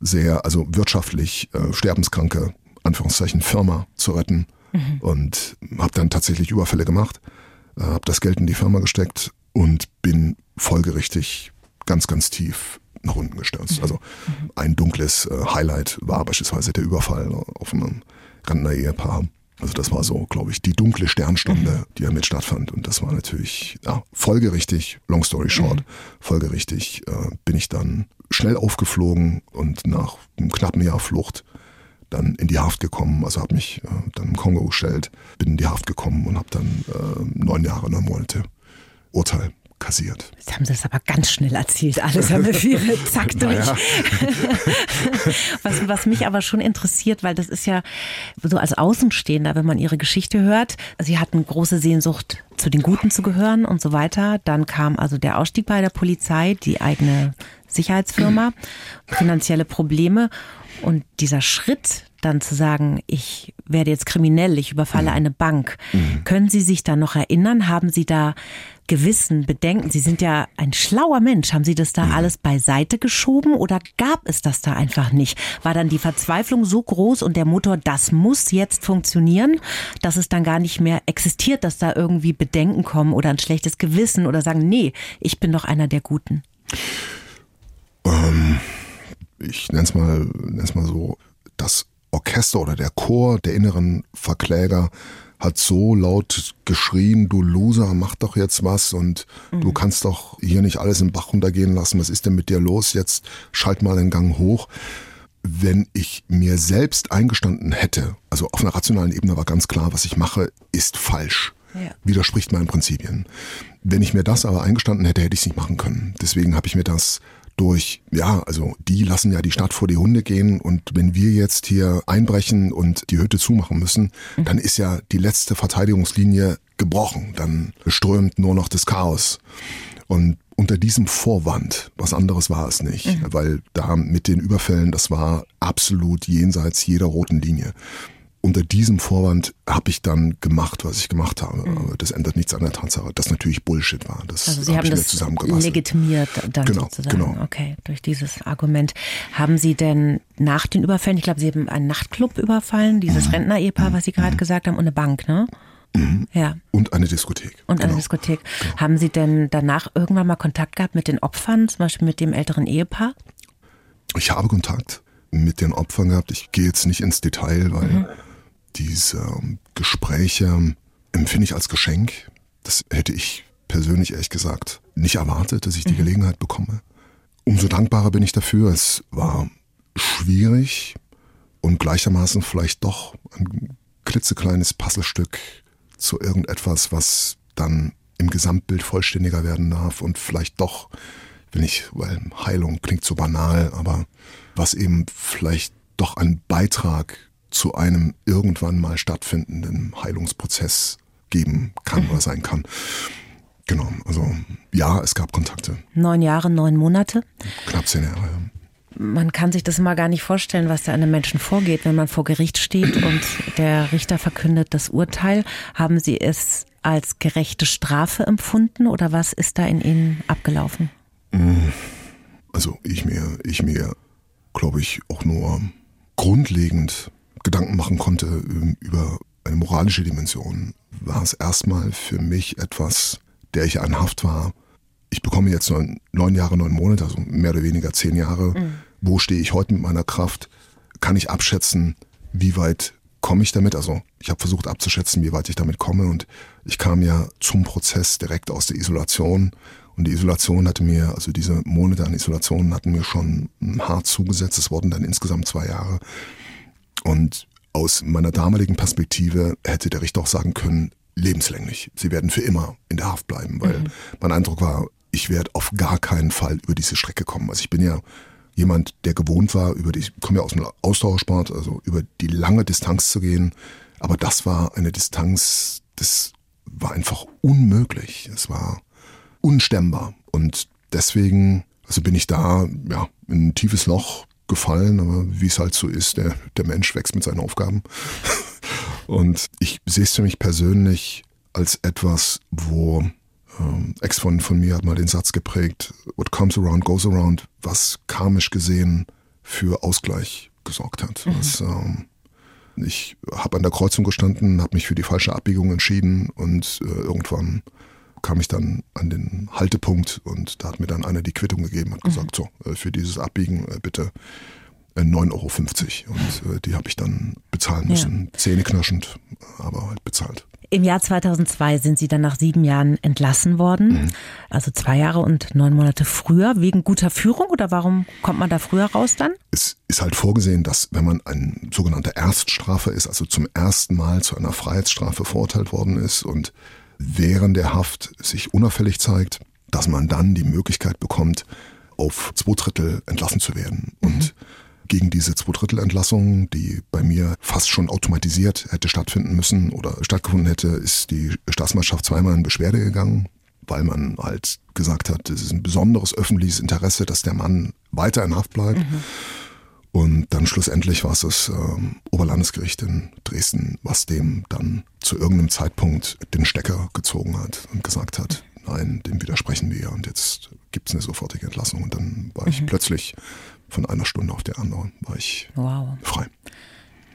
sehr, also wirtschaftlich äh, sterbenskranke, Anführungszeichen, Firma zu retten. Mhm. Und habe dann tatsächlich Überfälle gemacht, äh, habe das Geld in die Firma gesteckt und bin folgerichtig ganz, ganz tief nach unten gestürzt. Also ein dunkles äh, Highlight war beispielsweise der Überfall auf einem Rentner Ehepaar. Also das war so, glaube ich, die dunkle Sternstunde, mhm. die damit stattfand. Und das war natürlich, ja, folgerichtig, long story short, mhm. folgerichtig äh, bin ich dann schnell aufgeflogen und nach einem knappen Jahr Flucht dann in die Haft gekommen. Also habe mich äh, dann im Kongo gestellt, bin in die Haft gekommen und habe dann äh, neun Jahre, neun Monate Urteil kassiert. Jetzt haben Sie das aber ganz schnell erzählt, alles haben wir viele, zack durch. Was, was mich aber schon interessiert, weil das ist ja so als Außenstehender, wenn man Ihre Geschichte hört, Sie hatten große Sehnsucht, zu den Guten zu gehören und so weiter. Dann kam also der Ausstieg bei der Polizei, die eigene Sicherheitsfirma, finanzielle Probleme und dieser Schritt dann zu sagen, ich werde jetzt kriminell, ich überfalle mhm. eine Bank. Mhm. Können Sie sich da noch erinnern? Haben Sie da Gewissen, Bedenken? Sie sind ja ein schlauer Mensch. Haben Sie das da mhm. alles beiseite geschoben oder gab es das da einfach nicht? War dann die Verzweiflung so groß und der Motor, das muss jetzt funktionieren, dass es dann gar nicht mehr existiert, dass da irgendwie Bedenken kommen oder ein schlechtes Gewissen oder sagen, nee, ich bin doch einer der Guten? Ähm, ich nenne es mal, nenn's mal so, das Orchester oder der Chor der inneren Verkläger hat so laut geschrien, du Loser, mach doch jetzt was und mhm. du kannst doch hier nicht alles im Bach runtergehen lassen. Was ist denn mit dir los? Jetzt schalt mal den Gang hoch. Wenn ich mir selbst eingestanden hätte, also auf einer rationalen Ebene war ganz klar, was ich mache, ist falsch. Ja. Widerspricht meinen Prinzipien. Wenn ich mir das aber eingestanden hätte, hätte ich es nicht machen können. Deswegen habe ich mir das durch, ja, also die lassen ja die Stadt vor die Hunde gehen und wenn wir jetzt hier einbrechen und die Hütte zumachen müssen, mhm. dann ist ja die letzte Verteidigungslinie gebrochen. Dann strömt nur noch das Chaos. Und unter diesem Vorwand, was anderes war es nicht, mhm. weil da mit den Überfällen, das war absolut jenseits jeder roten Linie unter diesem Vorwand habe ich dann gemacht, was ich gemacht habe. Mhm. Aber das ändert nichts an der Tatsache, dass natürlich Bullshit war. Das also Sie hab haben das legitimiert dann genau, sozusagen. Genau. Okay, durch dieses Argument. Haben Sie denn nach den Überfällen, ich glaube, Sie haben einen Nachtclub überfallen, dieses mhm. Rentner-Ehepaar, was Sie gerade mhm. gesagt haben, und eine Bank, ne? Mhm. Ja. Und eine Diskothek. Und genau. eine Diskothek. Genau. Haben Sie denn danach irgendwann mal Kontakt gehabt mit den Opfern, zum Beispiel mit dem älteren Ehepaar? Ich habe Kontakt mit den Opfern gehabt. Ich gehe jetzt nicht ins Detail, weil mhm diese Gespräche empfinde ich als Geschenk. Das hätte ich persönlich ehrlich gesagt nicht erwartet, dass ich die mhm. Gelegenheit bekomme. Umso dankbarer bin ich dafür. Es war schwierig und gleichermaßen vielleicht doch ein klitzekleines Puzzlestück zu irgendetwas, was dann im Gesamtbild vollständiger werden darf und vielleicht doch, wenn ich, weil Heilung klingt so banal, aber was eben vielleicht doch ein Beitrag zu einem irgendwann mal stattfindenden Heilungsprozess geben kann oder sein kann. Genau, also ja, es gab Kontakte. Neun Jahre, neun Monate? Knapp zehn Jahre, ja. Man kann sich das immer gar nicht vorstellen, was da einem Menschen vorgeht, wenn man vor Gericht steht und der Richter verkündet das Urteil. Haben Sie es als gerechte Strafe empfunden oder was ist da in Ihnen abgelaufen? Also ich mir, ich mir, glaube ich, auch nur grundlegend Gedanken machen konnte ähm, über eine moralische Dimension, war es erstmal für mich etwas, der ich an Haft war. Ich bekomme jetzt neun, neun Jahre, neun Monate, also mehr oder weniger zehn Jahre. Mhm. Wo stehe ich heute mit meiner Kraft? Kann ich abschätzen, wie weit komme ich damit? Also ich habe versucht abzuschätzen, wie weit ich damit komme und ich kam ja zum Prozess direkt aus der Isolation und die Isolation hatte mir, also diese Monate an Isolation hatten mir schon hart zugesetzt. Es wurden dann insgesamt zwei Jahre. Und aus meiner damaligen Perspektive hätte der Richter auch sagen können, lebenslänglich. Sie werden für immer in der Haft bleiben, weil mhm. mein Eindruck war, ich werde auf gar keinen Fall über diese Strecke kommen. Also ich bin ja jemand, der gewohnt war, über die, ich komme ja aus dem Ausdauersport, also über die lange Distanz zu gehen. Aber das war eine Distanz, das war einfach unmöglich. Es war unstemmbar. Und deswegen, also bin ich da, ja, in ein tiefes Loch gefallen, aber wie es halt so ist, der, der Mensch wächst mit seinen Aufgaben. Und ich sehe es für mich persönlich als etwas, wo ähm, Ex von, von mir hat mal den Satz geprägt, what comes around goes around, was karmisch gesehen für Ausgleich gesorgt hat. Mhm. Was, ähm, ich habe an der Kreuzung gestanden, habe mich für die falsche Abbiegung entschieden und äh, irgendwann kam ich dann an den Haltepunkt und da hat mir dann einer die Quittung gegeben, hat mhm. gesagt, so, äh, für dieses Abbiegen äh, bitte 9,50 äh, Euro. Und die habe ich dann bezahlen müssen. Ja. Zähneknirschend, aber halt bezahlt. Im Jahr 2002 sind Sie dann nach sieben Jahren entlassen worden, mhm. also zwei Jahre und neun Monate früher, wegen guter Führung oder warum kommt man da früher raus dann? Es ist halt vorgesehen, dass wenn man ein sogenannter Erststrafe ist, also zum ersten Mal zu einer Freiheitsstrafe verurteilt worden ist und während der Haft sich unauffällig zeigt, dass man dann die Möglichkeit bekommt, auf zwei Drittel entlassen zu werden. Mhm. Und gegen diese Zweidrittelentlassung, die bei mir fast schon automatisiert hätte stattfinden müssen oder stattgefunden hätte, ist die Staatsmannschaft zweimal in Beschwerde gegangen, weil man halt gesagt hat, es ist ein besonderes öffentliches Interesse, dass der Mann weiter in Haft bleibt. Mhm. Und dann schlussendlich war es das ähm, Oberlandesgericht in Dresden, was dem dann zu irgendeinem Zeitpunkt den Stecker gezogen hat und gesagt hat, nein, dem widersprechen wir und jetzt gibt es eine sofortige Entlassung. Und dann war ich mhm. plötzlich von einer Stunde auf die andere war ich wow. frei.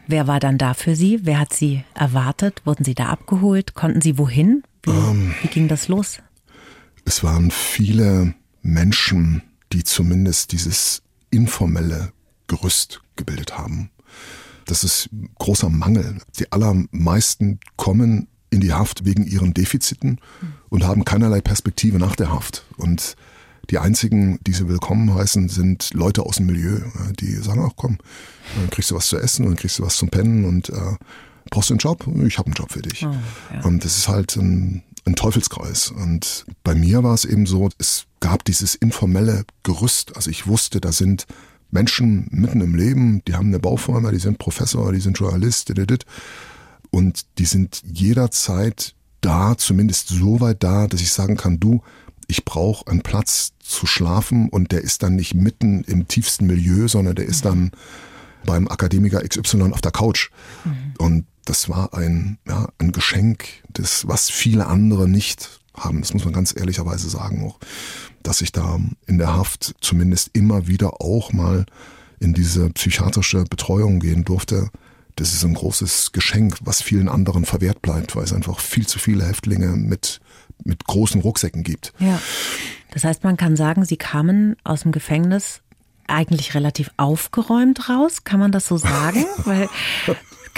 Wer war dann da für Sie? Wer hat Sie erwartet? Wurden Sie da abgeholt? Konnten Sie wohin? Wie, ähm, wie ging das los? Es waren viele Menschen, die zumindest dieses informelle Gerüst gebildet haben. Das ist großer Mangel. Die allermeisten kommen in die Haft wegen ihren Defiziten und haben keinerlei Perspektive nach der Haft. Und die einzigen, die sie willkommen heißen, sind Leute aus dem Milieu, die sagen, ach komm, dann kriegst du was zu essen und kriegst du was zum Pennen und äh, brauchst du einen Job? Ich habe einen Job für dich. Oh, ja. Und das ist halt ein, ein Teufelskreis. Und bei mir war es eben so, es gab dieses informelle Gerüst. Also ich wusste, da sind Menschen mitten im Leben, die haben eine Baufirma, die sind Professor, die sind Journalist, und die sind jederzeit da, zumindest so weit da, dass ich sagen kann, du, ich brauche einen Platz zu schlafen und der ist dann nicht mitten im tiefsten Milieu, sondern der ist dann beim Akademiker XY auf der Couch. Mhm. Und das war ein, ja, ein Geschenk, das, was viele andere nicht haben. Das muss man ganz ehrlicherweise sagen auch, dass ich da in der Haft zumindest immer wieder auch mal in diese psychiatrische Betreuung gehen durfte. Das ist ein großes Geschenk, was vielen anderen verwehrt bleibt, weil es einfach viel zu viele Häftlinge mit mit großen Rucksäcken gibt. Ja. Das heißt, man kann sagen, Sie kamen aus dem Gefängnis eigentlich relativ aufgeräumt raus. Kann man das so sagen? Weil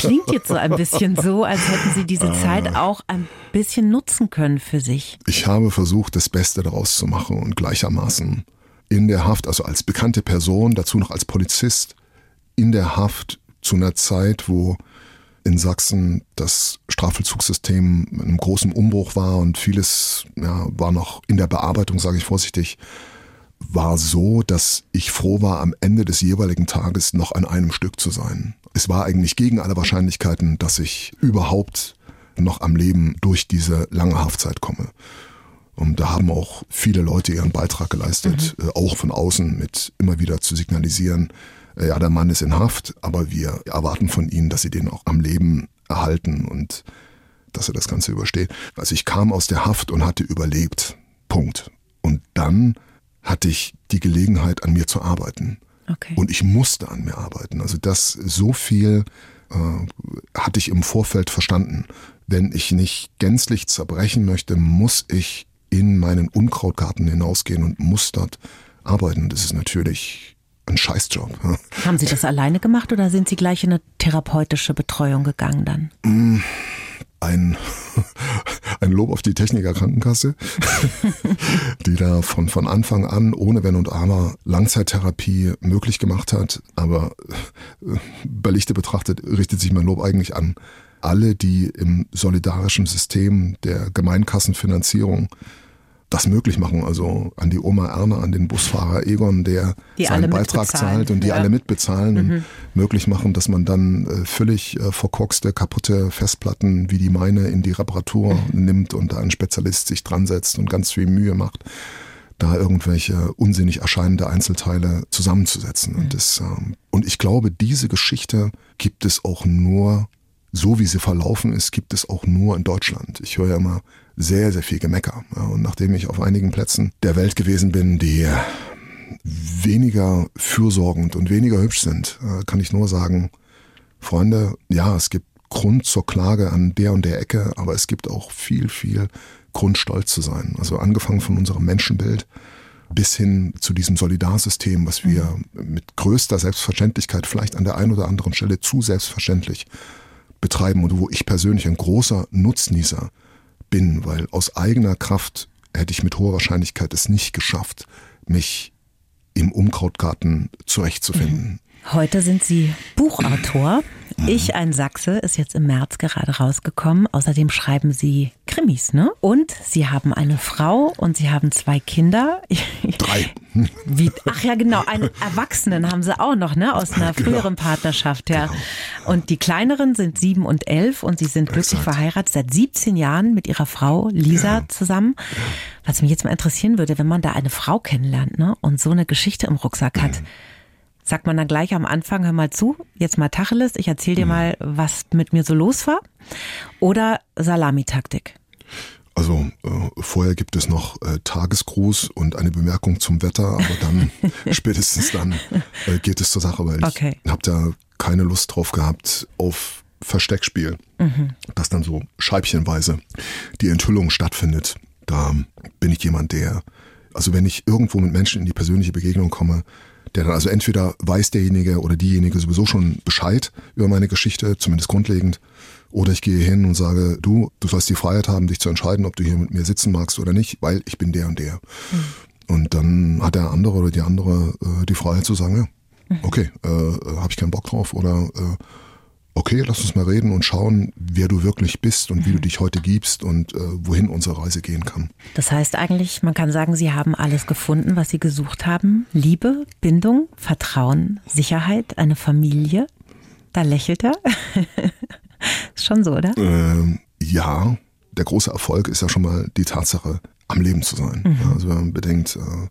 klingt jetzt so ein bisschen so, als hätten Sie diese Zeit ah. auch ein bisschen nutzen können für sich. Ich habe versucht, das Beste daraus zu machen und gleichermaßen in der Haft, also als bekannte Person, dazu noch als Polizist, in der Haft zu einer Zeit, wo in Sachsen das Strafvollzugssystem in einem großen Umbruch war und vieles ja, war noch in der Bearbeitung, sage ich vorsichtig, war so, dass ich froh war, am Ende des jeweiligen Tages noch an einem Stück zu sein. Es war eigentlich gegen alle Wahrscheinlichkeiten, dass ich überhaupt noch am Leben durch diese lange Haftzeit komme. Und da haben auch viele Leute ihren Beitrag geleistet, mhm. Äh, auch von außen mit immer wieder zu signalisieren, äh, ja, der Mann ist in Haft, aber wir erwarten von ihnen, dass sie den auch am Leben erhalten und dass er das Ganze übersteht. Also ich kam aus der Haft und hatte überlebt. Punkt. Und dann hatte ich die Gelegenheit, an mir zu arbeiten. Okay. Und ich musste an mir arbeiten. Also das so viel äh, hatte ich im Vorfeld verstanden. Wenn ich nicht gänzlich zerbrechen möchte, muss ich in meinen Unkrautgarten hinausgehen und muss dort arbeiten. Das ist natürlich ein Scheißjob. Haben Sie das alleine gemacht oder sind Sie gleich in eine therapeutische Betreuung gegangen dann? Mm, ein, ein Lob auf die Techniker Krankenkasse, die da von, von Anfang an ohne Wenn und Aber Langzeittherapie möglich gemacht hat. Aber äh, bei Lichte betrachtet richtet sich mein Lob eigentlich an alle, die im solidarischen System der Gemeinkassenfinanzierung das möglich machen. Also an die Oma Erna, an den Busfahrer Egon, der die seinen Beitrag zahlt und die ja. alle mitbezahlen mhm. und möglich machen, dass man dann äh, völlig äh, verkorkste, kaputte Festplatten wie die meine in die Reparatur mhm. nimmt und da ein Spezialist sich dran setzt und ganz viel Mühe macht da irgendwelche unsinnig erscheinende Einzelteile zusammenzusetzen. Mhm. Und, das, ähm, und ich glaube, diese Geschichte gibt es auch nur, so wie sie verlaufen ist, gibt es auch nur in Deutschland. Ich höre ja immer sehr, sehr viel Gemecker. Und nachdem ich auf einigen Plätzen der Welt gewesen bin, die weniger fürsorgend und weniger hübsch sind, äh, kann ich nur sagen, Freunde, ja, es gibt Grund zur Klage an der und der Ecke, aber es gibt auch viel, viel Grund, stolz zu sein. Also angefangen von unserem Menschenbild bis hin zu diesem Solidarsystem, was wir mit größter Selbstverständlichkeit, vielleicht an der einen oder anderen Stelle zu selbstverständlich betreiben und wo ich persönlich ein großer Nutznießer bin, weil aus eigener Kraft hätte ich mit hoher Wahrscheinlichkeit es nicht geschafft, mich im Unkrautgarten zurechtzufinden. Heute sind Sie Buchautor. Ich, ein Sachse, ist jetzt im März gerade rausgekommen. Außerdem schreiben Sie Krimis, ne? Und Sie haben eine Frau und Sie haben zwei Kinder. Drei. Wie, ach ja, genau, einen Erwachsenen haben Sie auch noch, ne? Aus einer genau. früheren Partnerschaft, ja. Genau. Und die kleineren sind sieben und elf und Sie sind glücklich Exakt. verheiratet seit 17 Jahren mit Ihrer Frau Lisa ja. zusammen. Was mich jetzt mal interessieren würde, wenn man da eine Frau kennenlernt, ne? Und so eine Geschichte im Rucksack hat. Mhm Sagt man dann gleich am Anfang, hör mal zu, jetzt mal Tacheles, ich erzähle dir mhm. mal, was mit mir so los war? Oder Salamitaktik? Also äh, vorher gibt es noch äh, Tagesgruß und eine Bemerkung zum Wetter, aber dann spätestens dann äh, geht es zur Sache, weil okay. ich habe da keine Lust drauf gehabt auf Versteckspiel, mhm. dass dann so scheibchenweise die Enthüllung stattfindet. Da bin ich jemand, der, also wenn ich irgendwo mit Menschen in die persönliche Begegnung komme, der dann also entweder weiß derjenige oder diejenige sowieso schon Bescheid über meine Geschichte, zumindest grundlegend, oder ich gehe hin und sage, du, du sollst die Freiheit haben, dich zu entscheiden, ob du hier mit mir sitzen magst oder nicht, weil ich bin der und der. Mhm. Und dann hat der andere oder die andere äh, die Freiheit zu sagen, ja, mhm. okay, äh, habe ich keinen Bock drauf oder äh, okay, lass uns mal reden und schauen, wer du wirklich bist und wie du mhm. dich heute gibst und äh, wohin unsere Reise gehen kann. Das heißt eigentlich, man kann sagen, Sie haben alles gefunden, was Sie gesucht haben. Liebe, Bindung, Vertrauen, Sicherheit, eine Familie. Da lächelt er. ist schon so, oder? Ähm, ja, der große Erfolg ist ja schon mal die Tatsache, am Leben zu sein. Mhm. Also wenn man bedenkt, äh,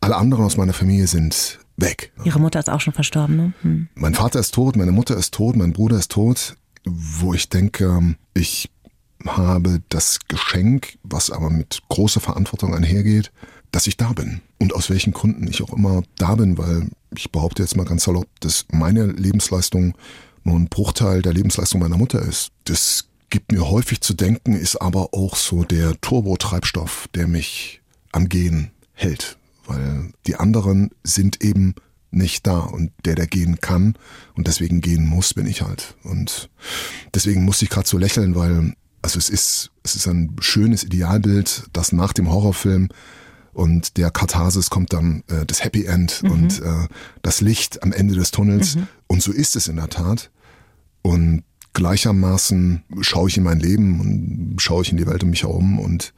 alle anderen aus meiner Familie sind weg. Ihre Mutter ist auch schon verstorben, ne? Hm. Mein Vater ist tot, meine Mutter ist tot, mein Bruder ist tot, wo ich denke, ich habe das Geschenk, was aber mit großer Verantwortung einhergeht, dass ich da bin. Und aus welchen Gründen ich auch immer da bin, weil ich behaupte jetzt mal ganz salopp, dass meine Lebensleistung nur ein Bruchteil der Lebensleistung meiner Mutter ist. Das gibt mir häufig zu denken, ist aber auch so der Turbotreibstoff, der mich am Gehen hält weil die anderen sind eben nicht da und der, der gehen kann und deswegen gehen muss, bin ich halt. Und deswegen musste ich gerade so lächeln, weil also es ist es ist ein schönes Idealbild, dass nach dem Horrorfilm und der Katharsis kommt dann äh, das Happy End mhm. und äh, das Licht am Ende des Tunnels mhm. und so ist es in der Tat und gleichermaßen schaue ich in mein Leben und schaue ich in die Welt um mich herum und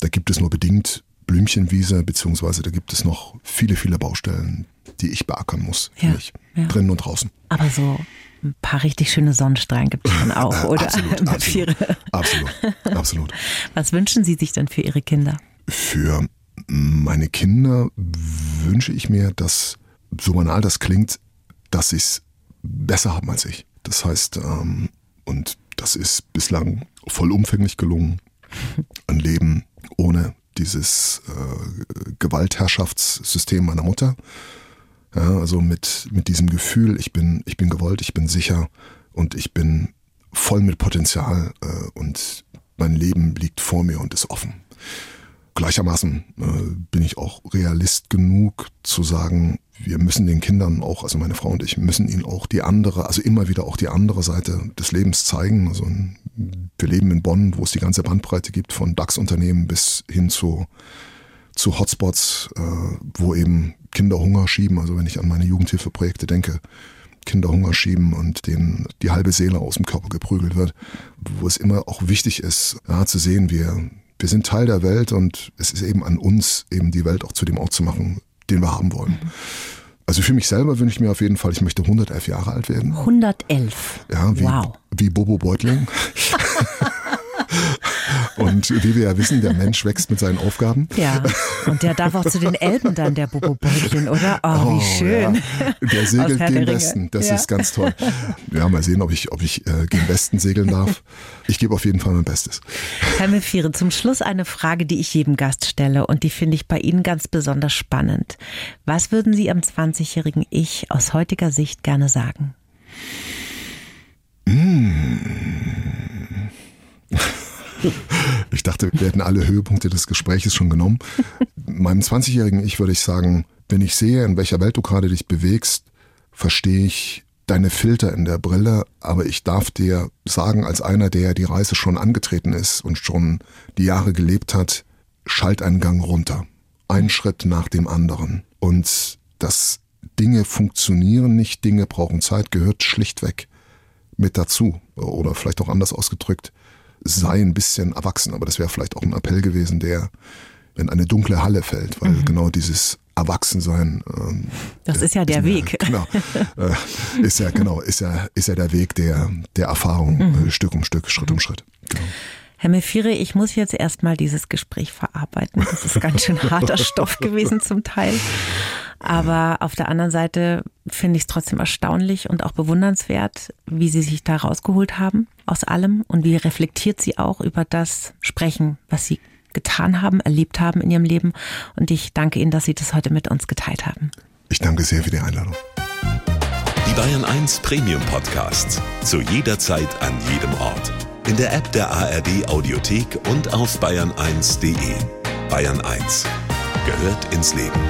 da gibt es nur bedingt Blümchenwiese, beziehungsweise da gibt es noch viele, viele Baustellen, die ich beackern muss, ja, mich, ja. drinnen und draußen. Aber so ein paar richtig schöne Sonnenstrahlen gibt es dann auch, oder? absolut, absolut, absolut, absolut. Was wünschen Sie sich denn für Ihre Kinder? Für meine Kinder wünsche ich mir, dass, so banal das klingt, dass sie es besser haben als ich. Das heißt, ähm, und das ist bislang vollumfänglich gelungen, ein Leben ohne dieses äh, Gewaltherrschaftssystem meiner Mutter. Ja, also mit, mit diesem Gefühl, ich bin, ich bin gewollt, ich bin sicher und ich bin voll mit Potenzial äh, und mein Leben liegt vor mir und ist offen. Gleichermaßen äh, bin ich auch Realist genug zu sagen, wir müssen den Kindern auch, also meine Frau und ich, müssen ihnen auch die andere, also immer wieder auch die andere Seite des Lebens zeigen. Also wir leben in Bonn, wo es die ganze Bandbreite gibt, von DAX-Unternehmen bis hin zu, zu Hotspots, äh, wo eben Kinder Hunger schieben. Also wenn ich an meine Jugendhilfeprojekte denke, Kinder Hunger schieben und denen die halbe Seele aus dem Körper geprügelt wird, wo es immer auch wichtig ist, ja, zu sehen, wir, wir sind Teil der Welt und es ist eben an uns, eben die Welt auch zu dem Ort zu machen, den wir haben wollen. Also für mich selber wünsche ich mir auf jeden Fall, ich möchte 111 Jahre alt werden. 111. Ja, wie, wow. wie Bobo Beutling. Und wie wir ja wissen, der Mensch wächst mit seinen Aufgaben. Ja, und der darf auch zu den Elben dann, der Bobo Beutling, oder? Oh, wie oh, schön. Ja. Der segelt gen Westen, das ja. ist ganz toll. Ja, mal sehen, ob ich, ob ich äh, gen Westen segeln darf. Ich gebe auf jeden Fall mein Bestes. Herr Mephire, zum Schluss eine Frage, die ich jedem Gast stelle und die finde ich bei Ihnen ganz besonders spannend. Was würden Sie am 20-jährigen Ich aus heutiger Sicht gerne sagen? Mmh. Ich dachte, wir hätten alle Höhepunkte des Gespräches schon genommen. Meinem 20-jährigen Ich würde ich sagen, wenn ich sehe, in welcher Welt du gerade dich bewegst, verstehe ich deine Filter in der Brille, aber ich darf dir sagen, als einer, der die Reise schon angetreten ist und schon die Jahre gelebt hat, schalt einen Gang runter. Ein Schritt nach dem anderen. Und dass Dinge funktionieren nicht, Dinge brauchen Zeit, gehört schlichtweg mit dazu. Oder vielleicht auch anders ausgedrückt, sei ein bisschen erwachsen. Aber das wäre vielleicht auch ein Appell gewesen, der in eine dunkle Halle fällt, weil mhm. genau dieses Erwachsensein. Ähm, das ist ja der Weg. Genau. Äh, ist ja, genau, ist ja, ist ja der Weg der, der Erfahrung, mhm. äh, Stück um Stück, Schritt um Schritt. Genau. Herr Mefire, ich muss jetzt erstmal dieses Gespräch verarbeiten. Das ist ganz schön harter Stoff gewesen zum Teil. Aber auf der anderen Seite finde ich es trotzdem erstaunlich und auch bewundernswert, wie Sie sich da rausgeholt haben aus allem und wie reflektiert Sie auch über das sprechen, was Sie getan haben, erlebt haben in Ihrem Leben. Und ich danke Ihnen, dass Sie das heute mit uns geteilt haben. Ich danke sehr für die Einladung. Die Bayern 1 Premium Podcasts. Zu jeder Zeit, an jedem Ort. In der App der ARD Audiothek und auf bayern1.de. Bayern 1 gehört ins Leben.